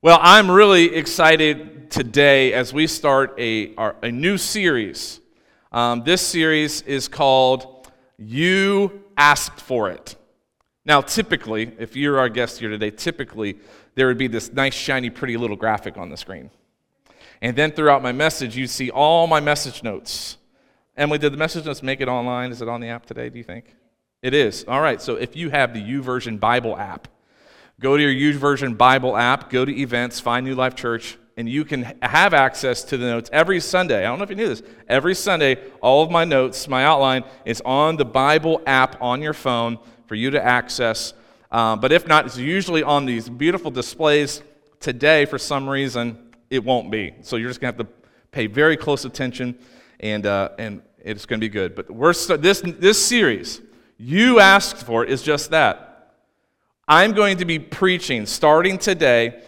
Well, I'm really excited today as we start a, our, a new series. Um, this series is called You Asked for It. Now, typically, if you're our guest here today, typically there would be this nice, shiny, pretty little graphic on the screen. And then throughout my message, you'd see all my message notes. Emily, did the message notes make it online? Is it on the app today, do you think? It is. All right, so if you have the YouVersion Bible app, Go to your YouVersion Bible app, go to events, find New Life Church, and you can have access to the notes every Sunday. I don't know if you knew this. Every Sunday, all of my notes, my outline, is on the Bible app on your phone for you to access. Um, but if not, it's usually on these beautiful displays. Today, for some reason, it won't be. So you're just going to have to pay very close attention, and, uh, and it's going to be good. But we're, this, this series, you asked for, is just that I'm going to be preaching starting today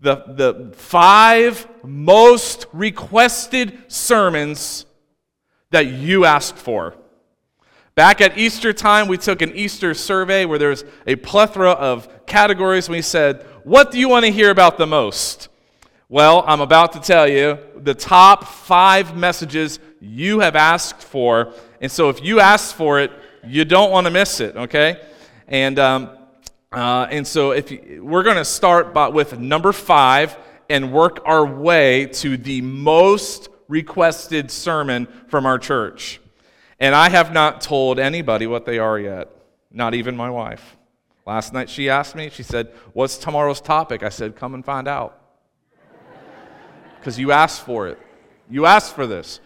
the, the five most requested sermons that you asked for. Back at Easter time, we took an Easter survey where there's a plethora of categories. We said, What do you want to hear about the most? Well, I'm about to tell you the top five messages you have asked for. And so if you asked for it, you don't want to miss it, okay? And um, uh, and so if you, we're going to start by, with number five and work our way to the most requested sermon from our church. And I have not told anybody what they are yet, not even my wife. Last night she asked me, she said, What's tomorrow's topic? I said, Come and find out. Because you asked for it. You asked for this.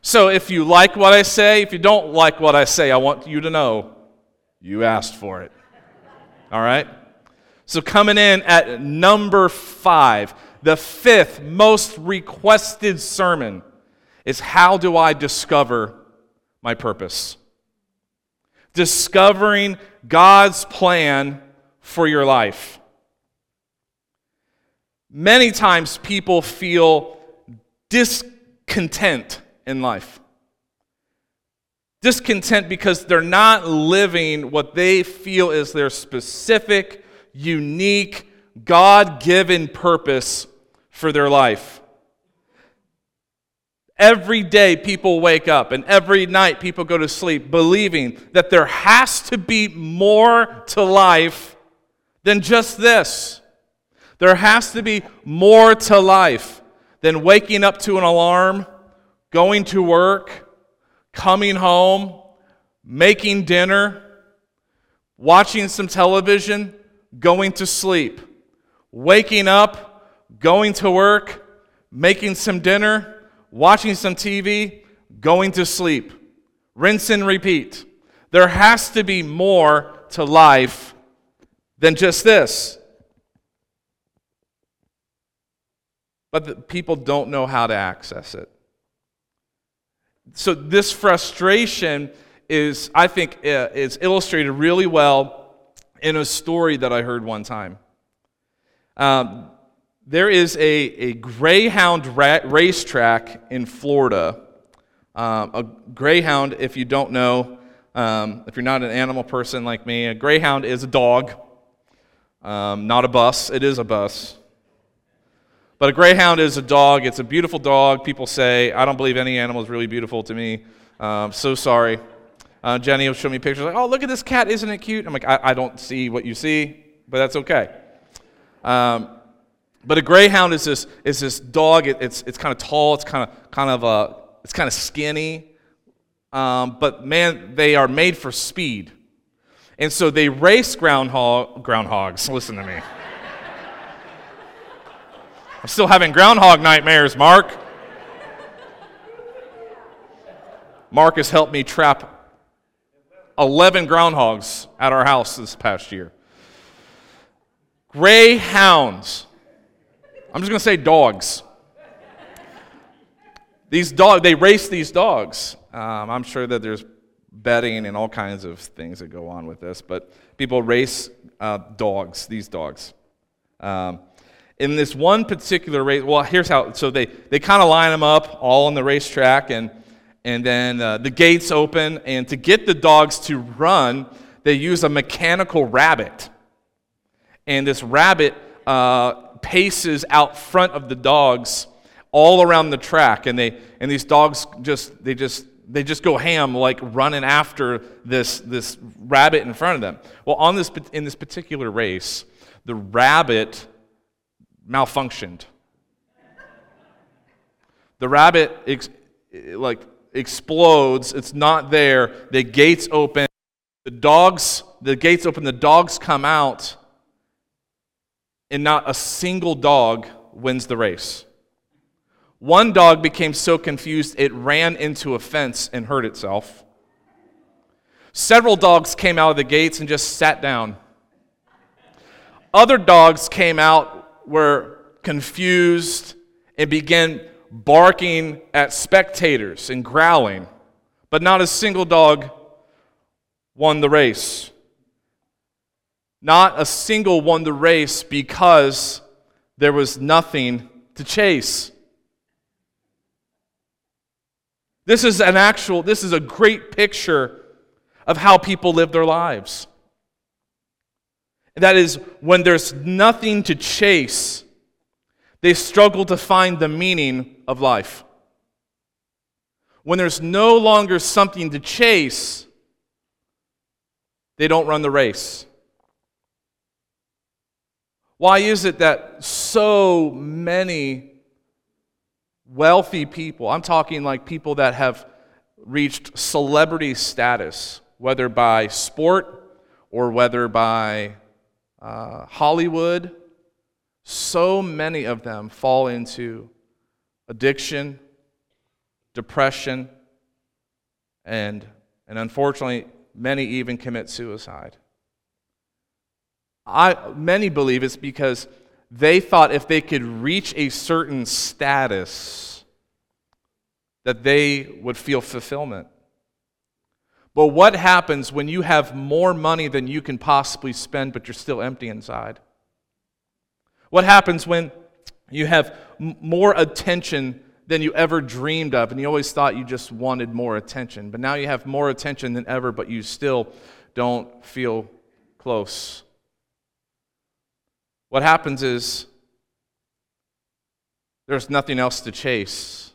So if you like what I say, if you don't like what I say, I want you to know you asked for it. All right? So, coming in at number five, the fifth most requested sermon is How Do I Discover My Purpose? Discovering God's plan for your life. Many times people feel discontent in life discontent because they're not living what they feel is their specific, unique, God given purpose for their life. Every day people wake up and every night people go to sleep believing that there has to be more to life than just this. There has to be more to life than waking up to an alarm, going to work, coming home, making dinner, watching some television, going to sleep, waking up, going to work, making some dinner, watching some TV, going to sleep. Rinse and repeat. There has to be more to life than just this. But people don't know how to access it. So, this frustration is, I think, uh, is illustrated really well in a story that I heard one time. Um, there is a, a Greyhound ra- racetrack in Florida. Um, a Greyhound, if you don't know, um, if you're not an animal person like me, a Greyhound is a dog, um, not a bus. It is a bus. But a greyhound is a dog. It's a beautiful dog. People say, I don't believe any animal is really beautiful to me. Um, so sorry. Uh, Jenny will show me pictures like, oh, look at this cat. Isn't it cute? I'm like, I, I don't see what you see, but that's okay. Um, but a greyhound is this, is this dog. It, it's, it's kind of tall. It's kind of, kind of, uh, it's kind of skinny. Um, but man, they are made for speed. And so they race groundhog, groundhogs. Listen to me. I'm still having groundhog nightmares, Mark. Mark has helped me trap 11 groundhogs at our house this past year. Greyhounds. I'm just going to say dogs. These dogs, they race these dogs. Um, I'm sure that there's betting and all kinds of things that go on with this, but people race uh, dogs, these dogs. Um, in this one particular race, well, here's how. So they, they kind of line them up all on the racetrack, and, and then uh, the gates open. And to get the dogs to run, they use a mechanical rabbit. And this rabbit uh, paces out front of the dogs all around the track and they and these dogs just they just they just go ham like running after this this rabbit in front of them well on this in this particular race the rabbit malfunctioned. The rabbit ex, like explodes. It's not there. The gates open. The dogs the gates open. The dogs come out. And not a single dog wins the race. One dog became so confused it ran into a fence and hurt itself. Several dogs came out of the gates and just sat down. Other dogs came out, were confused, and began barking at spectators and growling. But not a single dog won the race. Not a single won the race because there was nothing to chase. This is an actual, this is a great picture of how people live their lives. That is, when there's nothing to chase, they struggle to find the meaning of life. When there's no longer something to chase, they don't run the race. Why is it that so many wealthy people, I'm talking like people that have reached celebrity status, whether by sport or whether by uh, Hollywood, so many of them fall into addiction, depression, and, and unfortunately, many even commit suicide. I, many believe it's because they thought if they could reach a certain status, that they would feel fulfillment. But what happens when you have more money than you can possibly spend, but you're still empty inside? What happens when you have more attention than you ever dreamed of, and you always thought you just wanted more attention, but now you have more attention than ever, but you still don't feel close? What happens is there's nothing else to chase.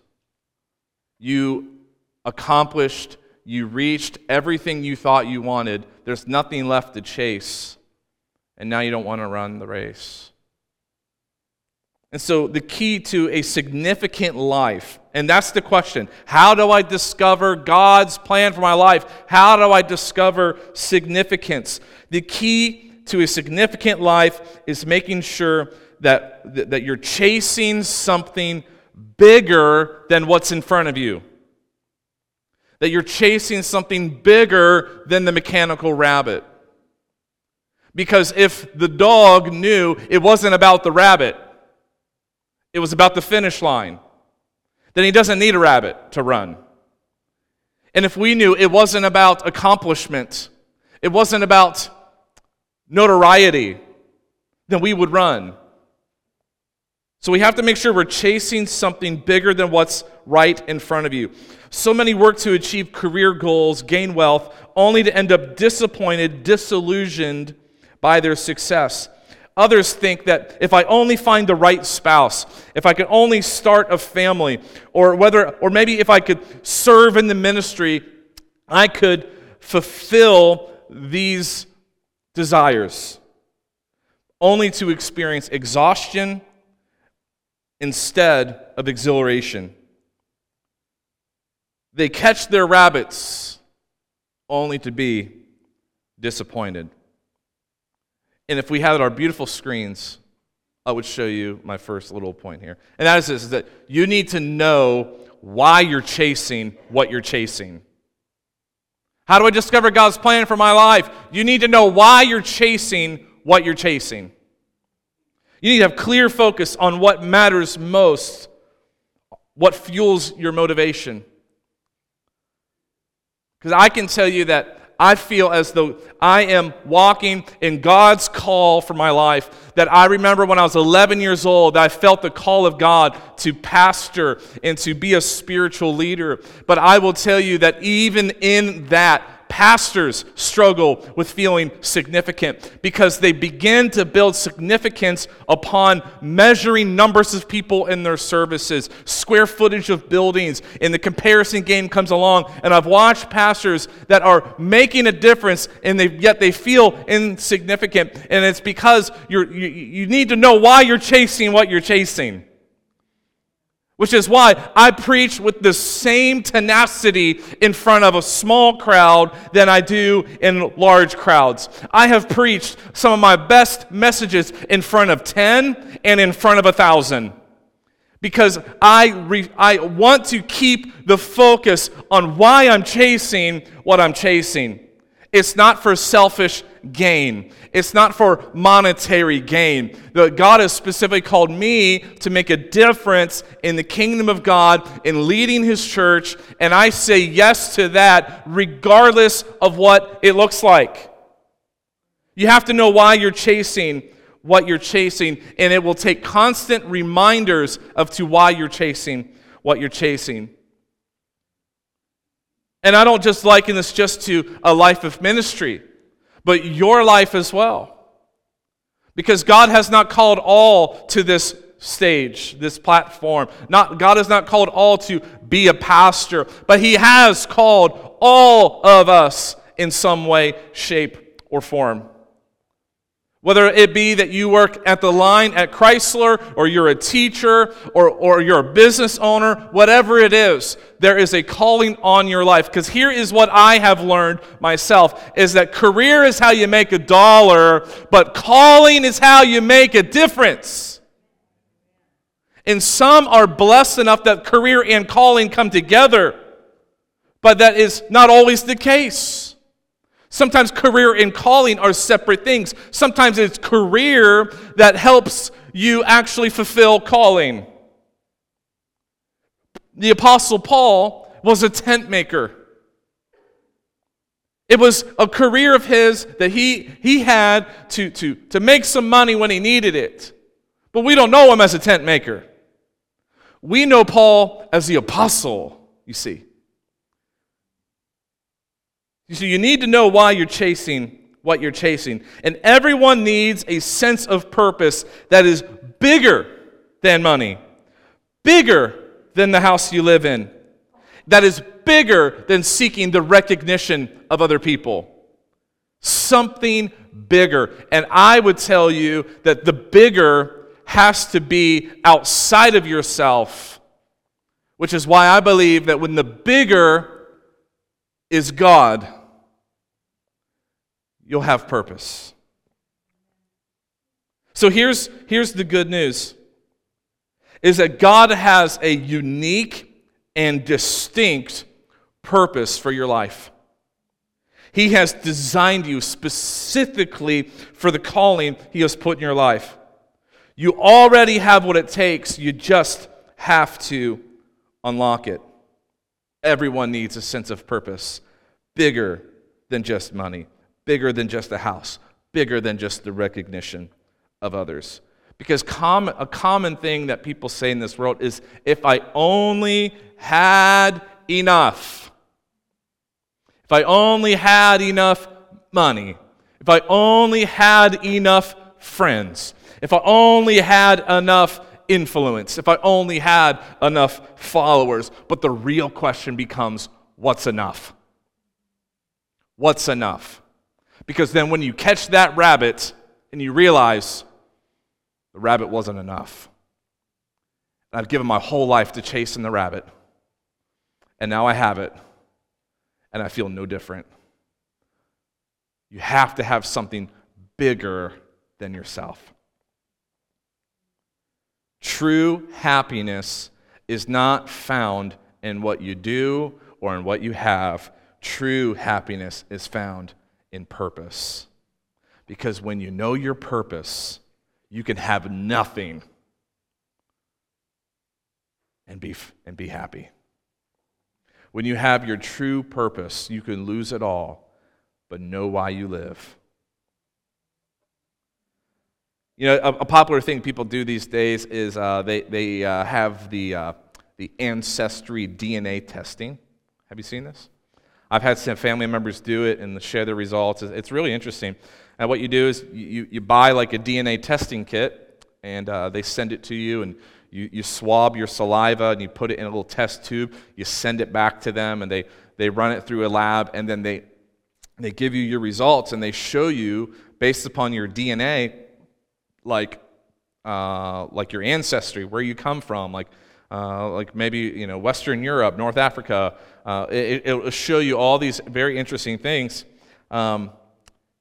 You accomplished, you reached everything you thought you wanted. There's nothing left to chase. And now you don't want to run the race. And so, the key to a significant life, and that's the question how do I discover God's plan for my life? How do I discover significance? The key to a significant life is making sure that, that you're chasing something bigger than what's in front of you. That you're chasing something bigger than the mechanical rabbit. Because if the dog knew it wasn't about the rabbit, it was about the finish line, then he doesn't need a rabbit to run. And if we knew it wasn't about accomplishment, it wasn't about notoriety, then we would run. So we have to make sure we're chasing something bigger than what's right in front of you. So many work to achieve career goals, gain wealth, only to end up disappointed, disillusioned by their success. Others think that if I only find the right spouse, if I could only start a family, or whether or maybe if I could serve in the ministry, I could fulfill these desires, only to experience exhaustion instead of exhilaration. They catch their rabbits only to be disappointed. And if we had our beautiful screens, I would show you my first little point here. And that is this is that you need to know why you're chasing what you're chasing. How do I discover God's plan for my life? You need to know why you're chasing what you're chasing. You need to have clear focus on what matters most, what fuels your motivation. Because I can tell you that I feel as though I am walking in God's call for my life. That I remember when I was 11 years old, I felt the call of God to pastor and to be a spiritual leader. But I will tell you that even in that, pastors struggle with feeling significant because they begin to build significance upon measuring numbers of people in their services, square footage of buildings, and the comparison game comes along. And I've watched pastors that are making a difference, and they, yet they feel insignificant. And it's because you, you need to know why you're chasing what you're chasing. Which is why I preach with the same tenacity in front of a small crowd than I do in large crowds. I have preached some of my best messages in front of 10 and in front of a 1,000 because I, re, I want to keep the focus on why I'm chasing what I'm chasing. It's not for selfish gain. It's not for monetary gain. God has specifically called me to make a difference in the kingdom of God in leading His church, and I say yes to that regardless of what it looks like. You have to know why you're chasing what you're chasing, and it will take constant reminders of to why you're chasing what you're chasing. And I don't just liken this just to a life of ministry but your life as well. Because God has not called all to this stage, this platform. Not, God has not called all to be a pastor, but He has called all of us in some way, shape, or form. Whether it be that you work at the line at Chrysler, or you're a teacher, or, or you're a business owner, whatever it is, there is a calling on your life. Because here is what I have learned myself is that career is how you make a dollar, but calling is how you make a difference. And some are blessed enough that career and calling come together, but that is not always the case. Sometimes career and calling are separate things. Sometimes it's career that helps you actually fulfill calling. The Apostle Paul was a tent maker. It was a career of his that he, he had to, to, to make some money when he needed it. But we don't know him as a tent maker. We know Paul as the apostle, you see. So you need to know why you're chasing what you're chasing. And everyone needs a sense of purpose that is bigger than money, bigger than the house you live in, that is bigger than seeking the recognition of other people. Something bigger. And I would tell you that the bigger has to be outside of yourself, which is why I believe that when the bigger is God, you'll have purpose. So here's, here's the good news is that God has a unique and distinct purpose for your life. He has designed you specifically for the calling He has put in your life. You already have what it takes, you just have to unlock it. Everyone needs a sense of purpose, bigger than just money bigger than just a house, bigger than just the recognition of others. Because com- a common thing that people say in this world is if I only had enough, if I only had enough money, if I only had enough friends, if I only had enough influence, if I only had enough followers. But the real question becomes what's enough? What's enough? Because then when you catch that rabbit and you realize the rabbit wasn't enough, I've given my whole life to chasing the rabbit, and now I have it, and I feel no different. You have to have something bigger than yourself. True happiness is not found in what you do or in what you have. True happiness is found in purpose. Because when you know your purpose, you can have nothing and be, and be happy. When you have your true purpose, you can lose it all, but know why you live. You know, a, a popular thing people do these days is uh, they, they uh, have the, uh, the ancestry DNA testing. Have you seen this? I've had some family members do it and share their results. It's really interesting. And what you do is you, you buy like a DNA testing kit, and uh, they send it to you, and you, you swab your saliva and you put it in a little test tube. You send it back to them, and they, they run it through a lab, and then they, they give you your results, and they show you, based upon your DNA, like, uh, like your ancestry, where you come from, like, uh, like maybe you know Western Europe, North Africa. Uh, it, will show you all these very interesting things, um,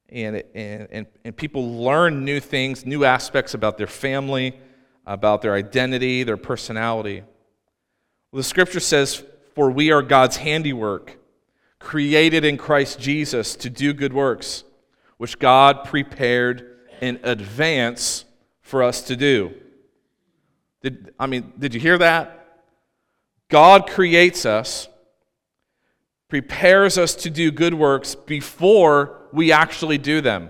and, and, and, and people learn new things, new aspects about their family, about their identity, their personality. Well, the scripture says, For we are God's handiwork, created in Christ Jesus to do good works, which God prepared in advance for us to do. Did, I mean, did you hear that? God creates us, prepares us to do good works before we actually do them.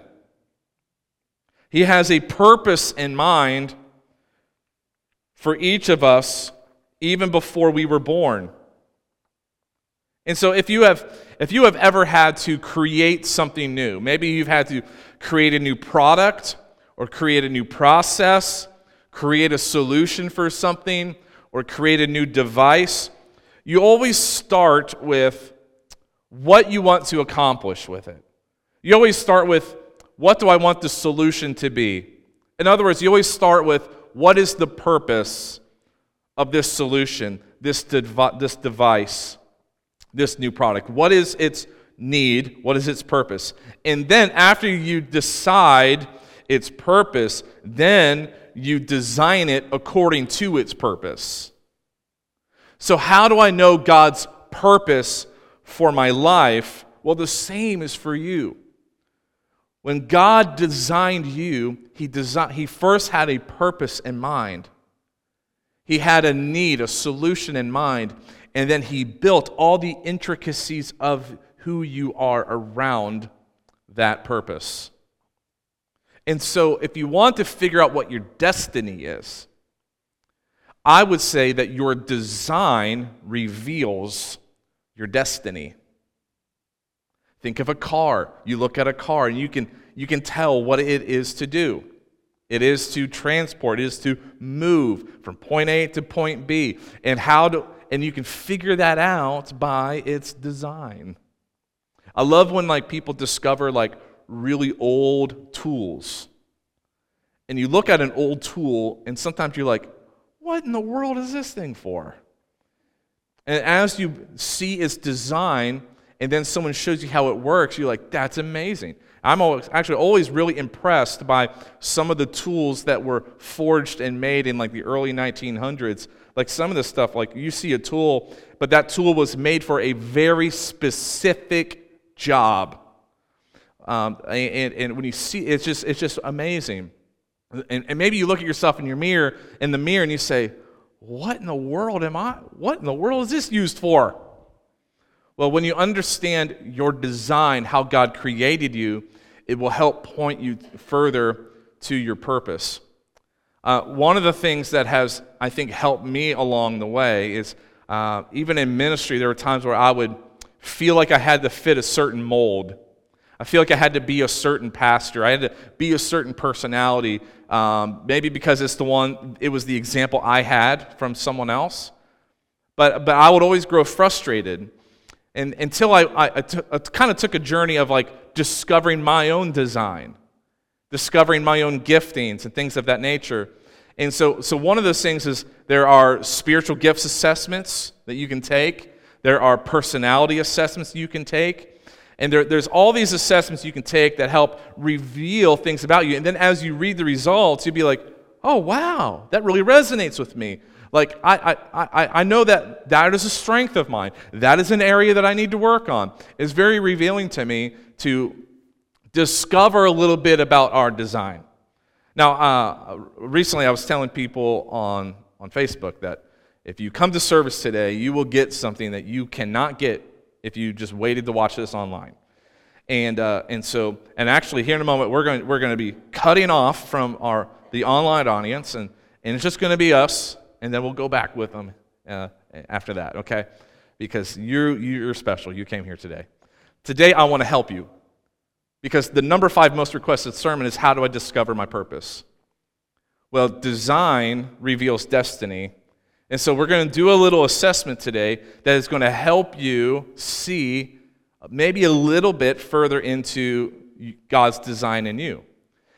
He has a purpose in mind for each of us even before we were born. And so if you have if you have ever had to create something new, maybe you've had to create a new product or create a new process, create a solution for something or create a new device, you always start with what you want to accomplish with it. You always start with what do I want the solution to be? In other words, you always start with what is the purpose of this solution, this, dev- this device, this new product? What is its need? What is its purpose? And then after you decide its purpose, then you design it according to its purpose. So, how do I know God's purpose for my life? Well, the same is for you. When God designed you, he, desi- he first had a purpose in mind. He had a need, a solution in mind, and then He built all the intricacies of who you are around that purpose. And so, if you want to figure out what your destiny is, I would say that your design reveals your destiny. Think of a car. You look at a car and you can, you can tell what it is to do. It is to transport, it is to move from point A to point B. And how to and you can figure that out by its design. I love when like people discover like really old tools. And you look at an old tool and sometimes you're like, what in the world is this thing for? And as you see its design, and then someone shows you how it works, you're like, that's amazing. I'm always, actually always really impressed by some of the tools that were forged and made in like the early 1900s. Like some of the stuff, like you see a tool, but that tool was made for a very specific job. Um, and, and when you see, it's just, it's just amazing. And, and maybe you look at yourself in your mirror, in the mirror, and you say, what in the world am I? What in the world is this used for? Well, when you understand your design, how God created you, it will help point you further to your purpose. Uh, one of the things that has, I think, helped me along the way is uh, even in ministry, there were times where I would feel like I had to fit a certain mold. I feel like I had to be a certain pastor. I had to be a certain personality, um, maybe because it's the one, it was the example I had from someone else. But, but I would always grow frustrated and until I, I, I, t- I kind of took a journey of like discovering my own design, discovering my own giftings and things of that nature. And so, so one of those things is there are spiritual gifts assessments that you can take. There are personality assessments you can take. And there, there's all these assessments you can take that help reveal things about you. And then as you read the results, you'll be like, oh, wow, that really resonates with me. Like, I, I, I, I know that that is a strength of mine. That is an area that I need to work on. It's very revealing to me to discover a little bit about our design. Now, uh, recently I was telling people on, on Facebook that if you come to service today, you will get something that you cannot get if you just waited to watch this online. And, uh, and so, and actually, here in a moment, we're going, we're going to be cutting off from our, the online audience, and, and it's just going to be us and then we'll go back with them uh, after that, okay? because you're, you're special. You came here today. Today, I want to help you because the number five most requested sermon is How do I discover my purpose? Well, design reveals destiny. And so we're going to do a little assessment today that is going to help you see maybe a little bit further into God's design in you.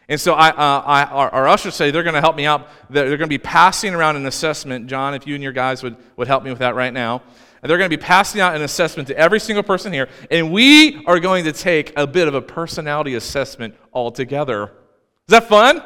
And so I, uh, I, our, our, ushers say they're going to help me out. They're, they're going to be passing around an assessment. John, if you and your guys would, would help me with that right now. And they're going to be passing out an assessment to every single person here. And we are going to take a bit of a personality assessment all together. Is that fun?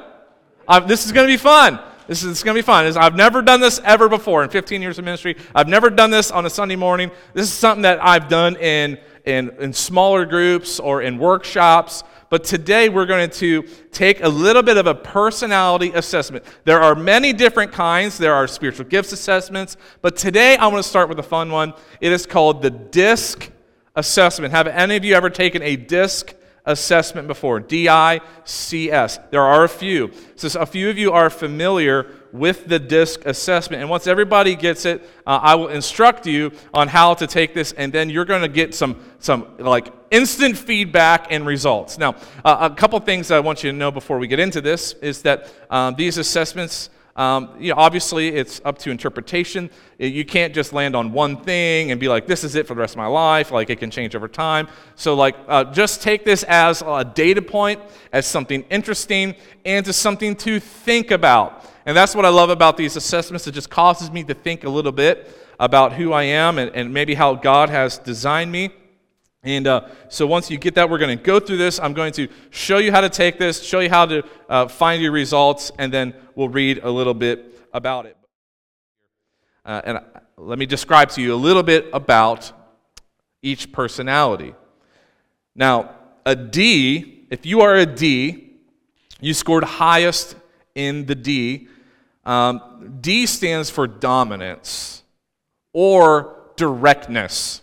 This is going to be fun. This is going to be fun. I've never done this ever before in 15 years of ministry. I've never done this on a Sunday morning. This is something that I've done in, in, in smaller groups or in workshops. But today we're going to take a little bit of a personality assessment. There are many different kinds. There are spiritual gifts assessments. But today I want to start with a fun one. It is called the DISC assessment. Have any of you ever taken a DISC assessment before? D I C S. There are a few. So a few of you are familiar with the DISC assessment. And once everybody gets it, uh, I will instruct you on how to take this, and then you're going to get some, some like instant feedback and results. Now, uh, a couple things I want you to know before we get into this is that um, these assessments um, you know, obviously, it's up to interpretation. You can't just land on one thing and be like, this is it for the rest of my life. Like, it can change over time. So, like, uh, just take this as a data point, as something interesting, and as something to think about. And that's what I love about these assessments. It just causes me to think a little bit about who I am and, and maybe how God has designed me. And uh, so once you get that, we're going to go through this. I'm going to show you how to take this, show you how to uh, find your results, and then we'll read a little bit about it. Uh, and let me describe to you a little bit about each personality. Now, a D, if you are a D, you scored highest in the D. Um, D stands for dominance or directness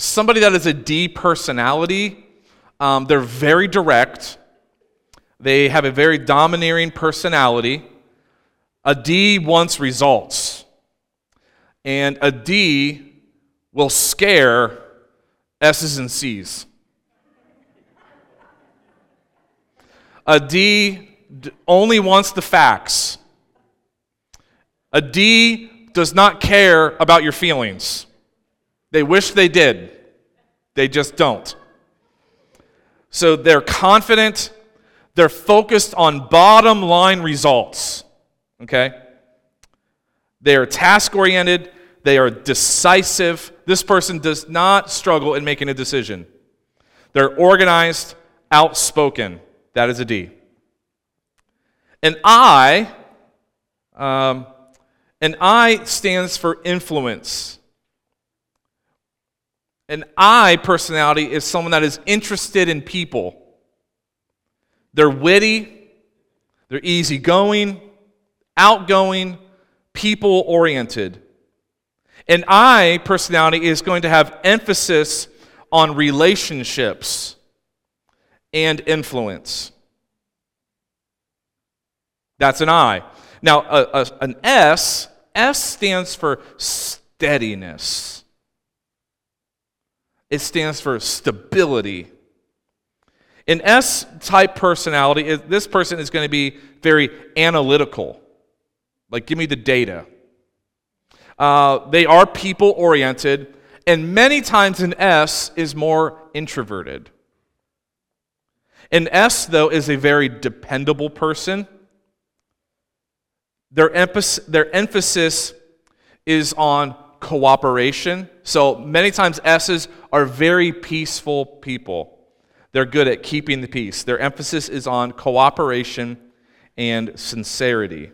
somebody that is a D personality, um, they're very direct, they have a very domineering personality. A D wants results, and a D will scare S's and C's. A D only wants the facts. A D does not care about your feelings. They wish they did, they just don't. So they're confident, they're focused on bottom line results. Okay? They are task oriented, they are decisive. This person does not struggle in making a decision. They're organized, outspoken. That is a D. An I, um, an I stands for influence. An I personality is someone that is interested in people. They're witty, they're easygoing, outgoing, people oriented. An I personality is going to have emphasis on relationships and influence. That's an I. Now, a, a, an S, S stands for steadiness. It stands for stability. An S type personality, this person is going to be very analytical. Like, give me the data. Uh, they are people oriented, and many times an S is more introverted. An S, though, is a very dependable person. Their, emphasis, their emphasis is on cooperation. So many times S's are very peaceful people. They're good at keeping the peace. Their emphasis is on cooperation and sincerity.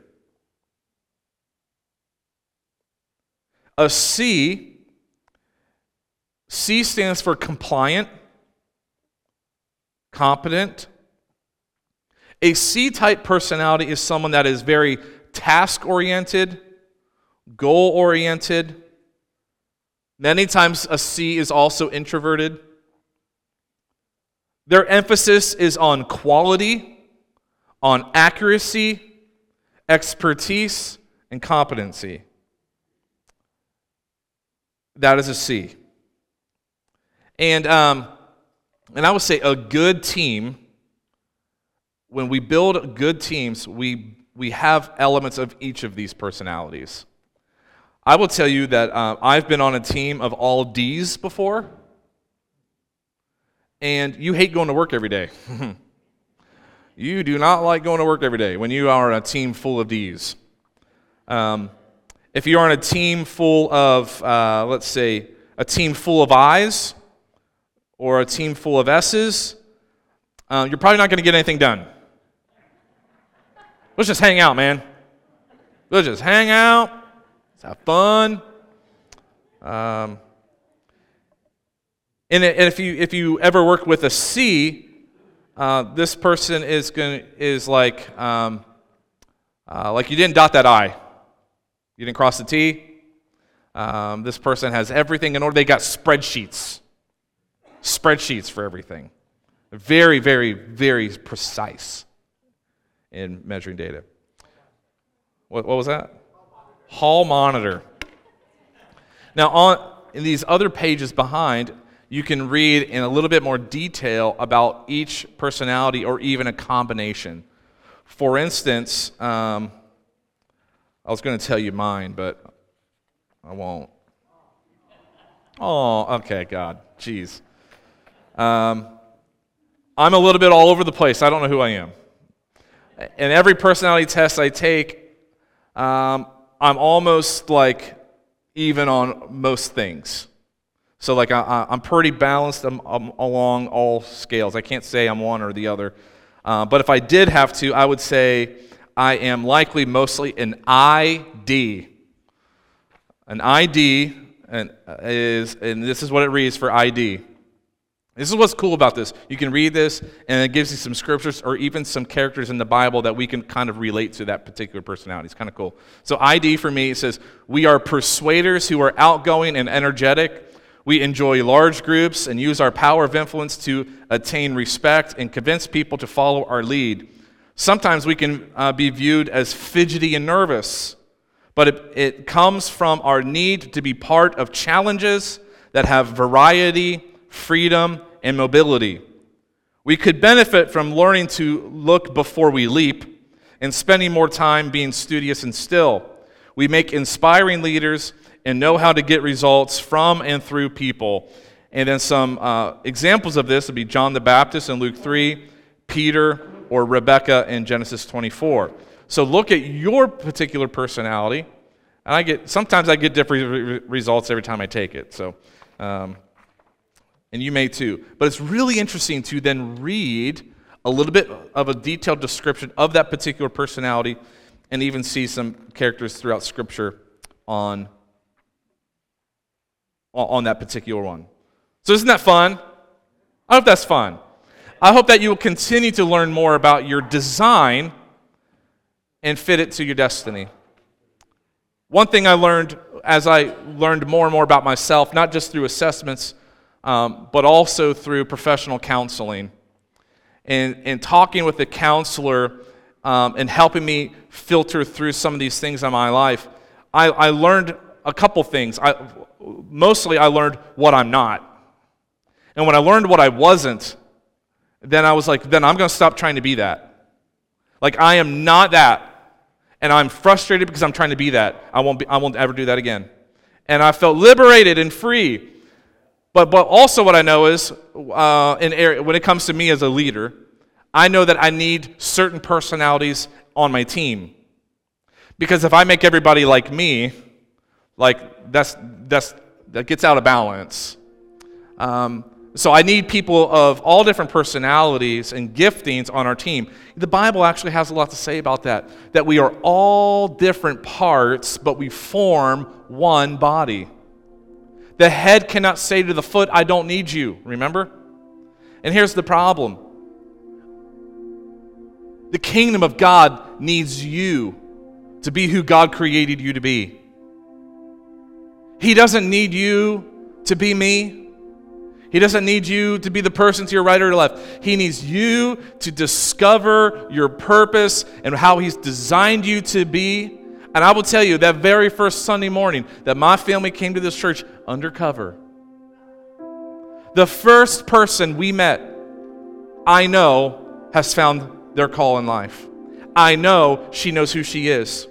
A C, C stands for compliant, competent. A C type personality is someone that is very task oriented, goal oriented, Many times a C is also introverted. Their emphasis is on quality, on accuracy, expertise, and competency. that is a C. And, um, and I would say a good team, when we build good teams, we, we have elements of each of these personalities. I will tell you that uh, I've been on a team of all D's before, and you hate going to work every day. you do not like going to work every day when you are on a team full of D's. Um, if you are on a team full of, uh, let's say, a team full of I's or a team full of S's, uh, you're probably not going to get anything done. Let's just hang out, man. Let's just hang out. Have fun. Um, and, if you if you ever work with a C, uh, this person is going is like um, uh, like you didn't dot that I. You didn't cross the T. Um, this person has everything in order. They got spreadsheets, spreadsheets for everything. Very, very, very precise in measuring data. What, what was that? Hall monitor. Now, on in these other pages behind, you can read in a little bit more detail about each personality or even a combination. For instance, um, I was going to tell you mine, but I won't. Oh, okay, God. Jeez. Um, I'm a little bit all over the place. I don't know who I am. In every personality test I take, um, I'm almost like even on most things. So, like, I, am pretty balanced I'm, I'm along all scales. I can't say I'm one or the other. Uh, but if I did have to, I would say I am likely mostly an ID. An ID and uh, is, and this is what it reads for ID. This is what's cool about this. You can read this, and it gives you some scriptures or even some characters in the Bible that we can kind of relate to that particular personality. It's kind of cool. So, ID for me says, We are persuaders who are outgoing and energetic. We enjoy large groups and use our power of influence to attain respect and convince people to follow our lead. Sometimes we can uh, be viewed as fidgety and nervous, but it, it comes from our need to be part of challenges that have variety, freedom, and mobility. We could benefit from learning to look before we leap and spending more time being studious and still. We make inspiring leaders and know how to get results from and through people. And then some uh, examples of this would be John the Baptist in Luke 3, Peter, or Rebecca in Genesis 24. So look at your particular personality, and I get sometimes I get different re- results every time I take it. So, um, and you may too. But it's really interesting to then read a little bit of a detailed description of that particular personality, and even see some characters throughout Scripture on on that particular one. So isn't that fun? I hope that's fun. I hope that you will continue to learn more about your design and fit it to your destiny. One thing I learned as I learned more and more about myself, not just through assessments, um, but also through professional counseling and, and talking with a counselor um, and helping me filter through some of these things in my life, I, I learned a couple things. I, mostly, I learned what I'm not. And when I learned what I wasn't, then I was like, then I'm going to stop trying to be that. Like, I am not that. And I'm frustrated because I'm trying to be that. I won't, be, I won't ever do that again. And I felt liberated and free. But, but also, what I know is, uh, in area, when it comes to me as a leader, I know that I need certain personalities on my team. Because if I make everybody like me, like that's, that's, that gets out of balance. Um, so I need people of all different personalities and giftings on our team. The Bible actually has a lot to say about that. That we are all different parts, but we form one body. The head cannot say to the foot, I don't need you. Remember? And here's the problem the kingdom of God needs you to be who God created you to be. He doesn't need you to be me. He doesn't need you to be the person to your right or your left. He needs you to discover your purpose and how He's designed you to be. And I will tell you that very first Sunday morning that my family came to this church undercover, the first person we met, I know, has found their call in life. I know she knows who she is.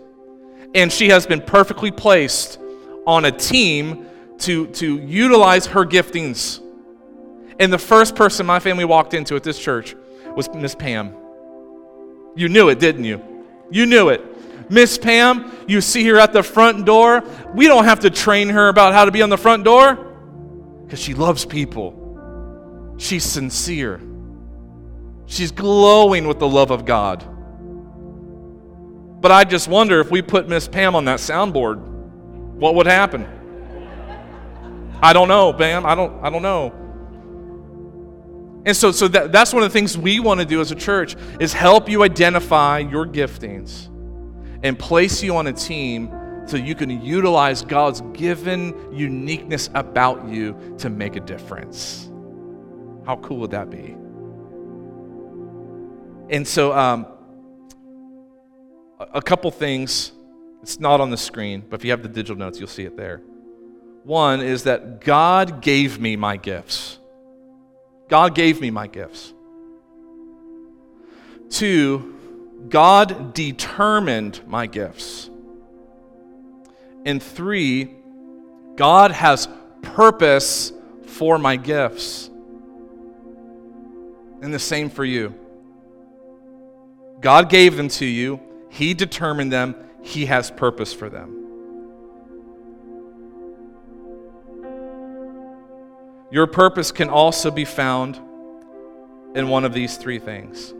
And she has been perfectly placed on a team to, to utilize her giftings. And the first person my family walked into at this church was Miss Pam. You knew it, didn't you? You knew it. Miss Pam, you see her at the front door. We don't have to train her about how to be on the front door because she loves people. She's sincere. She's glowing with the love of God. But I just wonder if we put Miss Pam on that soundboard, what would happen? I don't know, Pam. I don't, I don't know. And so, so that, that's one of the things we want to do as a church is help you identify your giftings and place you on a team so you can utilize God's given uniqueness about you to make a difference. How cool would that be? And so, um, a couple things. It's not on the screen, but if you have the digital notes, you'll see it there. One is that God gave me my gifts. God gave me my gifts. Two, God determined my gifts. And three, God has purpose for my gifts. And the same for you. God gave them to you, He determined them, He has purpose for them. Your purpose can also be found in one of these three things.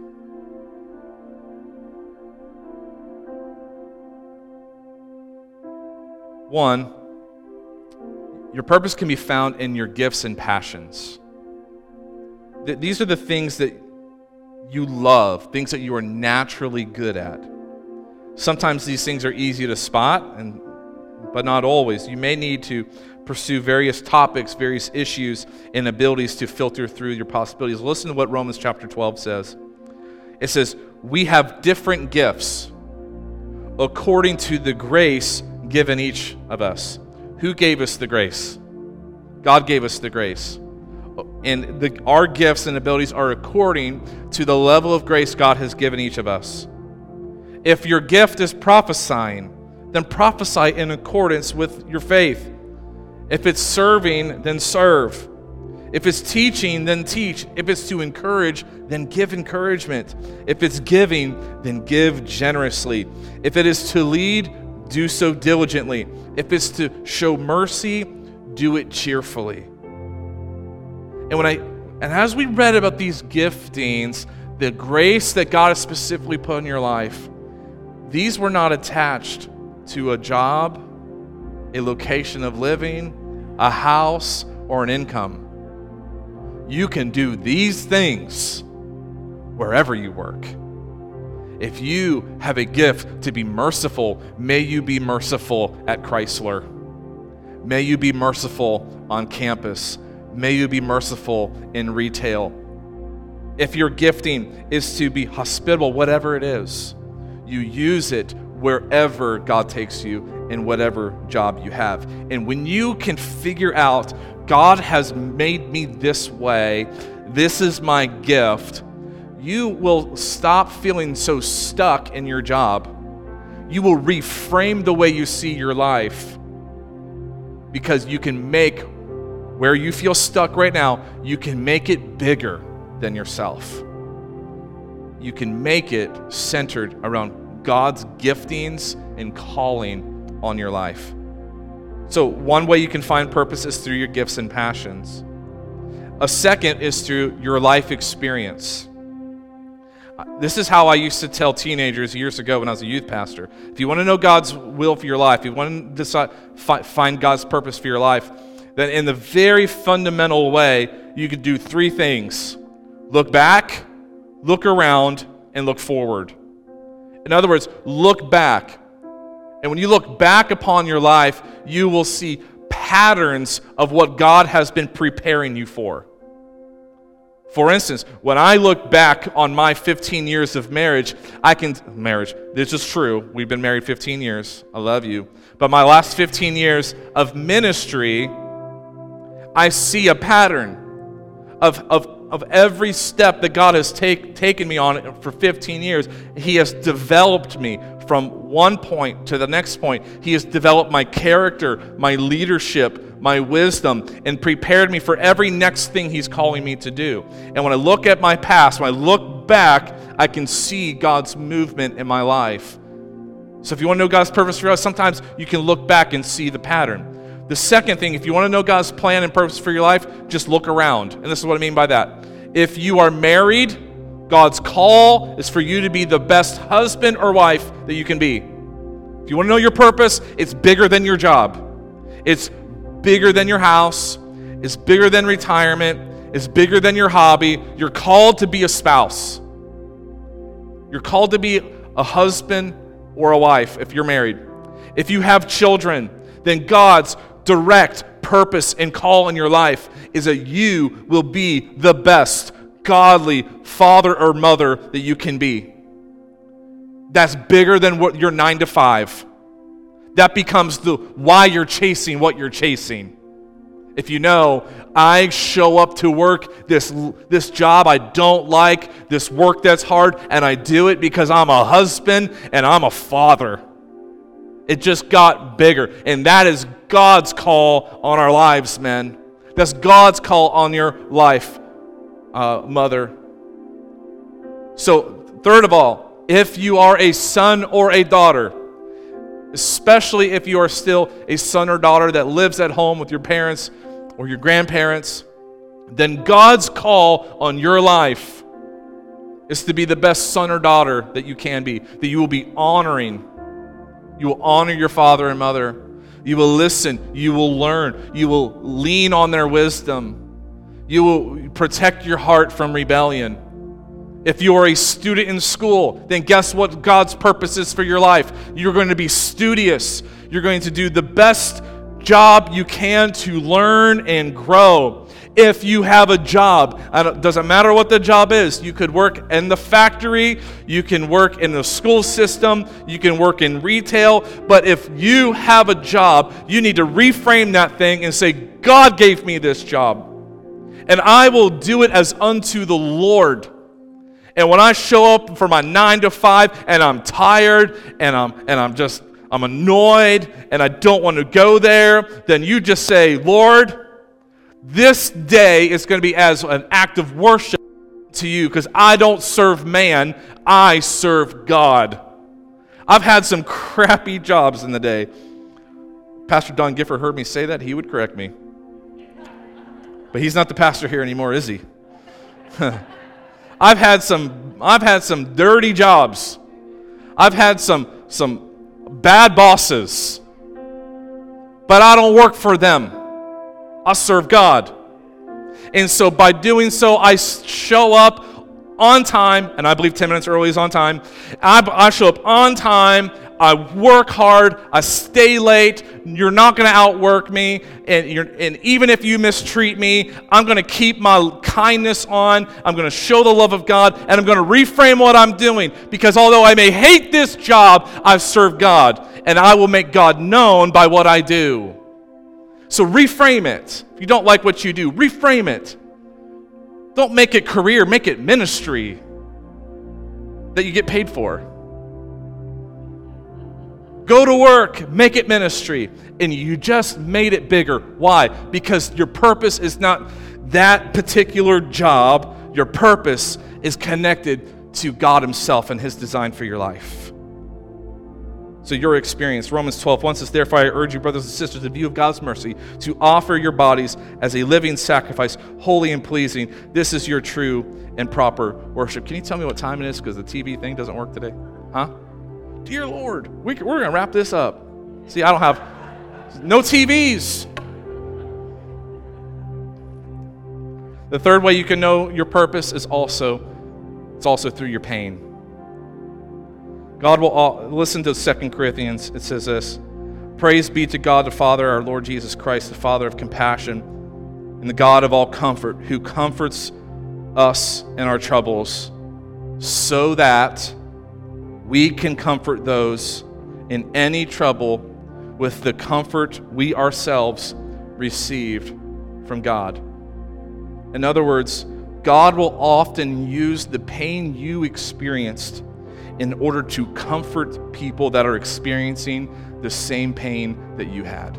One, your purpose can be found in your gifts and passions. These are the things that you love, things that you are naturally good at. Sometimes these things are easy to spot, and, but not always. You may need to pursue various topics, various issues, and abilities to filter through your possibilities. Listen to what Romans chapter 12 says. It says, We have different gifts according to the grace given each of us. Who gave us the grace? God gave us the grace. And the, our gifts and abilities are according to the level of grace God has given each of us. If your gift is prophesying, then prophesy in accordance with your faith. If it's serving, then serve. If it's teaching, then teach. If it's to encourage, then give encouragement. If it's giving, then give generously. If it is to lead, do so diligently. If it's to show mercy, do it cheerfully. And when I and as we read about these giftings, the grace that God has specifically put in your life, these were not attached to a job, a location of living, a house, or an income. You can do these things wherever you work. If you have a gift to be merciful, may you be merciful at Chrysler. May you be merciful on campus. May you be merciful in retail. If your gifting is to be hospitable, whatever it is, you use it wherever God takes you in whatever job you have. And when you can figure out, God has made me this way, this is my gift, you will stop feeling so stuck in your job. You will reframe the way you see your life because you can make where you feel stuck right now, you can make it bigger than yourself. You can make it centered around God's giftings and calling on your life. So, one way you can find purpose is through your gifts and passions. A second is through your life experience. This is how I used to tell teenagers years ago when I was a youth pastor. If you want to know God's will for your life, if you want to decide, find God's purpose for your life, then in the very fundamental way, you could do three things look back, look around, and look forward. In other words, look back. And when you look back upon your life, you will see patterns of what God has been preparing you for. For instance, when I look back on my 15 years of marriage, I can, marriage, this is true. We've been married 15 years. I love you. But my last 15 years of ministry, I see a pattern of, of, of every step that God has take, taken me on for 15 years. He has developed me from one point to the next point. He has developed my character, my leadership, my wisdom, and prepared me for every next thing He's calling me to do. And when I look at my past, when I look back, I can see God's movement in my life. So if you want to know God's purpose for us, sometimes you can look back and see the pattern. The second thing, if you want to know God's plan and purpose for your life, just look around. And this is what I mean by that. If you are married, God's call is for you to be the best husband or wife that you can be. If you want to know your purpose, it's bigger than your job. It's bigger than your house, it's bigger than retirement, it's bigger than your hobby. You're called to be a spouse. You're called to be a husband or a wife if you're married. If you have children, then God's direct purpose and call in your life is that you will be the best godly father or mother that you can be. That's bigger than what your 9 to 5 that becomes the why you're chasing what you're chasing. If you know, I show up to work this, this job I don't like, this work that's hard, and I do it because I'm a husband and I'm a father. It just got bigger. And that is God's call on our lives, men. That's God's call on your life, uh, mother. So, third of all, if you are a son or a daughter, especially if you are still a son or daughter that lives at home with your parents or your grandparents, then God's call on your life is to be the best son or daughter that you can be, that you will be honoring. You will honor your father and mother. You will listen. You will learn. You will lean on their wisdom. You will protect your heart from rebellion. If you are a student in school, then guess what God's purpose is for your life? You're going to be studious. You're going to do the best job you can to learn and grow. If you have a job, it doesn't matter what the job is, you could work in the factory, you can work in the school system, you can work in retail, but if you have a job, you need to reframe that thing and say, God gave me this job, and I will do it as unto the Lord. And when I show up for my nine to five and I'm tired and I'm, and I'm just, I'm annoyed and I don't want to go there, then you just say, Lord, this day is going to be as an act of worship to you because I don't serve man, I serve God. I've had some crappy jobs in the day. Pastor Don Gifford heard me say that, he would correct me. But he's not the pastor here anymore, is he? I've had some I've had some dirty jobs. I've had some some bad bosses. But I don't work for them. I serve God. And so by doing so I show up on time, and I believe 10 minutes early is on time. I, I show up on time. I work hard. I stay late. You're not going to outwork me. And, and even if you mistreat me, I'm going to keep my kindness on. I'm going to show the love of God. And I'm going to reframe what I'm doing. Because although I may hate this job, I've served God. And I will make God known by what I do. So reframe it. If you don't like what you do, reframe it. Don't make it career, make it ministry that you get paid for. Go to work, make it ministry, and you just made it bigger. Why? Because your purpose is not that particular job, your purpose is connected to God Himself and His design for your life. So, your experience, Romans 12, 1 says, Therefore, I urge you, brothers and sisters, in view of God's mercy, to offer your bodies as a living sacrifice, holy and pleasing. This is your true and proper worship. Can you tell me what time it is? Because the TV thing doesn't work today. Huh? Dear Lord, we, we're going to wrap this up. See, I don't have no TVs. The third way you can know your purpose is also it's also through your pain. God will all, listen to 2 Corinthians. It says this Praise be to God the Father, our Lord Jesus Christ, the Father of compassion, and the God of all comfort, who comforts us in our troubles so that we can comfort those in any trouble with the comfort we ourselves received from God. In other words, God will often use the pain you experienced in order to comfort people that are experiencing the same pain that you had.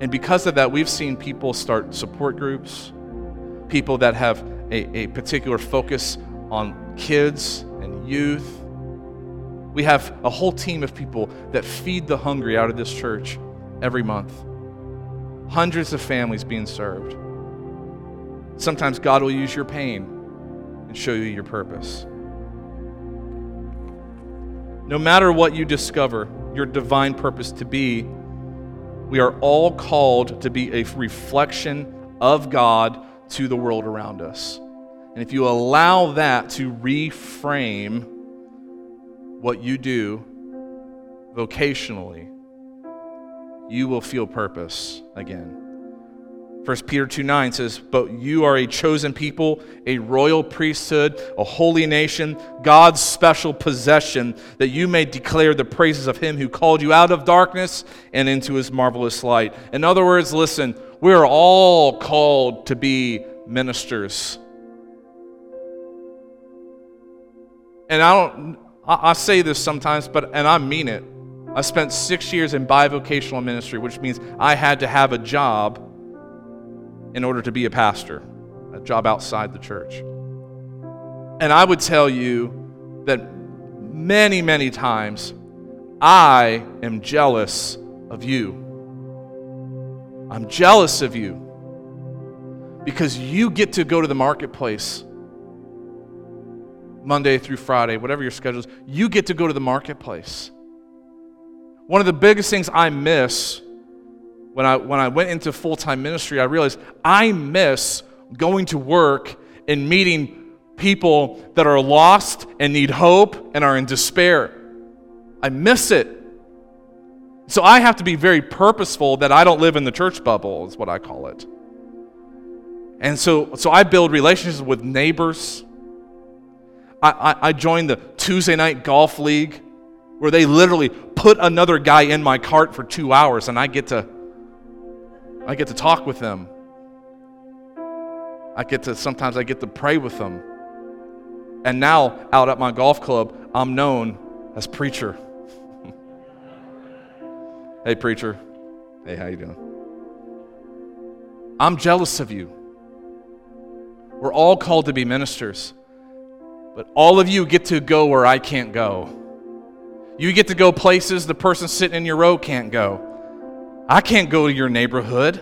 And because of that, we've seen people start support groups, people that have a, a particular focus on kids youth. We have a whole team of people that feed the hungry out of this church every month. Hundreds of families being served. Sometimes God will use your pain and show you your purpose. No matter what you discover your divine purpose to be, we are all called to be a reflection of God to the world around us. And if you allow that to reframe what you do vocationally, you will feel purpose again. 1 Peter 2 9 says, But you are a chosen people, a royal priesthood, a holy nation, God's special possession, that you may declare the praises of him who called you out of darkness and into his marvelous light. In other words, listen, we are all called to be ministers. And I don't, I, I say this sometimes, but, and I mean it. I spent six years in bivocational ministry, which means I had to have a job in order to be a pastor, a job outside the church. And I would tell you that many, many times I am jealous of you. I'm jealous of you because you get to go to the marketplace Monday through Friday, whatever your schedule is. You get to go to the marketplace. One of the biggest things I miss when I, when I went into full time ministry, I realized I miss going to work and meeting people that are lost and need hope and are in despair. I miss it. So I have to be very purposeful that I don't live in the church bubble, is what I call it. And so, so I build relationships with neighbors. I, I, joined the Tuesday night golf league where they literally put another guy in my cart for two hours and I get to I get to talk with them. I get to sometimes I get to pray with them. And now out at my golf club, I'm known as preacher. hey preacher. Hey, how you doing? I'm jealous of you. We're all called to be ministers. But all of you get to go where I can't go. You get to go places the person sitting in your row can't go. I can't go to your neighborhood.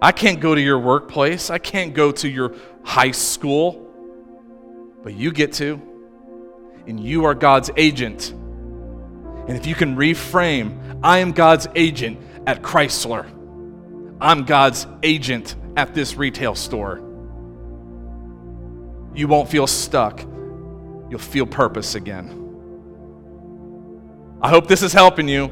I can't go to your workplace. I can't go to your high school. But you get to. And you are God's agent. And if you can reframe, I am God's agent at Chrysler, I'm God's agent at this retail store. You won't feel stuck. You'll feel purpose again. I hope this is helping you.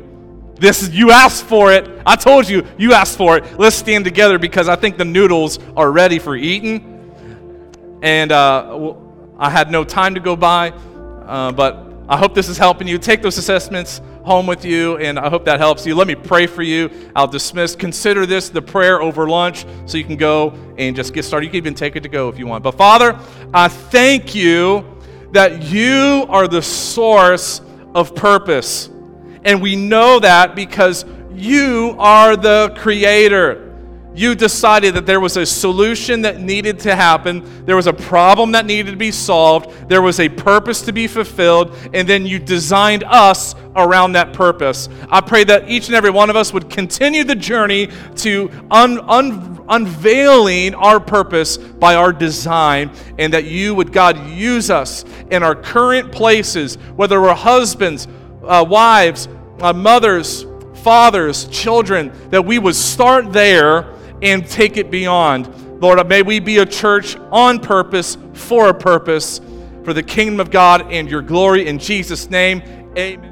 This is, you asked for it. I told you, you asked for it. Let's stand together because I think the noodles are ready for eating. And uh, I had no time to go by, uh, but I hope this is helping you. Take those assessments home with you, and I hope that helps you. Let me pray for you. I'll dismiss. Consider this the prayer over lunch so you can go and just get started. You can even take it to go if you want. But Father, I thank you that you are the source of purpose. And we know that because you are the creator. You decided that there was a solution that needed to happen, there was a problem that needed to be solved, there was a purpose to be fulfilled, and then you designed us around that purpose. I pray that each and every one of us would continue the journey to un- un- unveiling our purpose by our design, and that you would, God, use us in our current places, whether we're husbands, uh, wives, uh, mothers, fathers, children, that we would start there and take it beyond. Lord, may we be a church on purpose, for a purpose, for the kingdom of God and your glory. In Jesus' name, amen.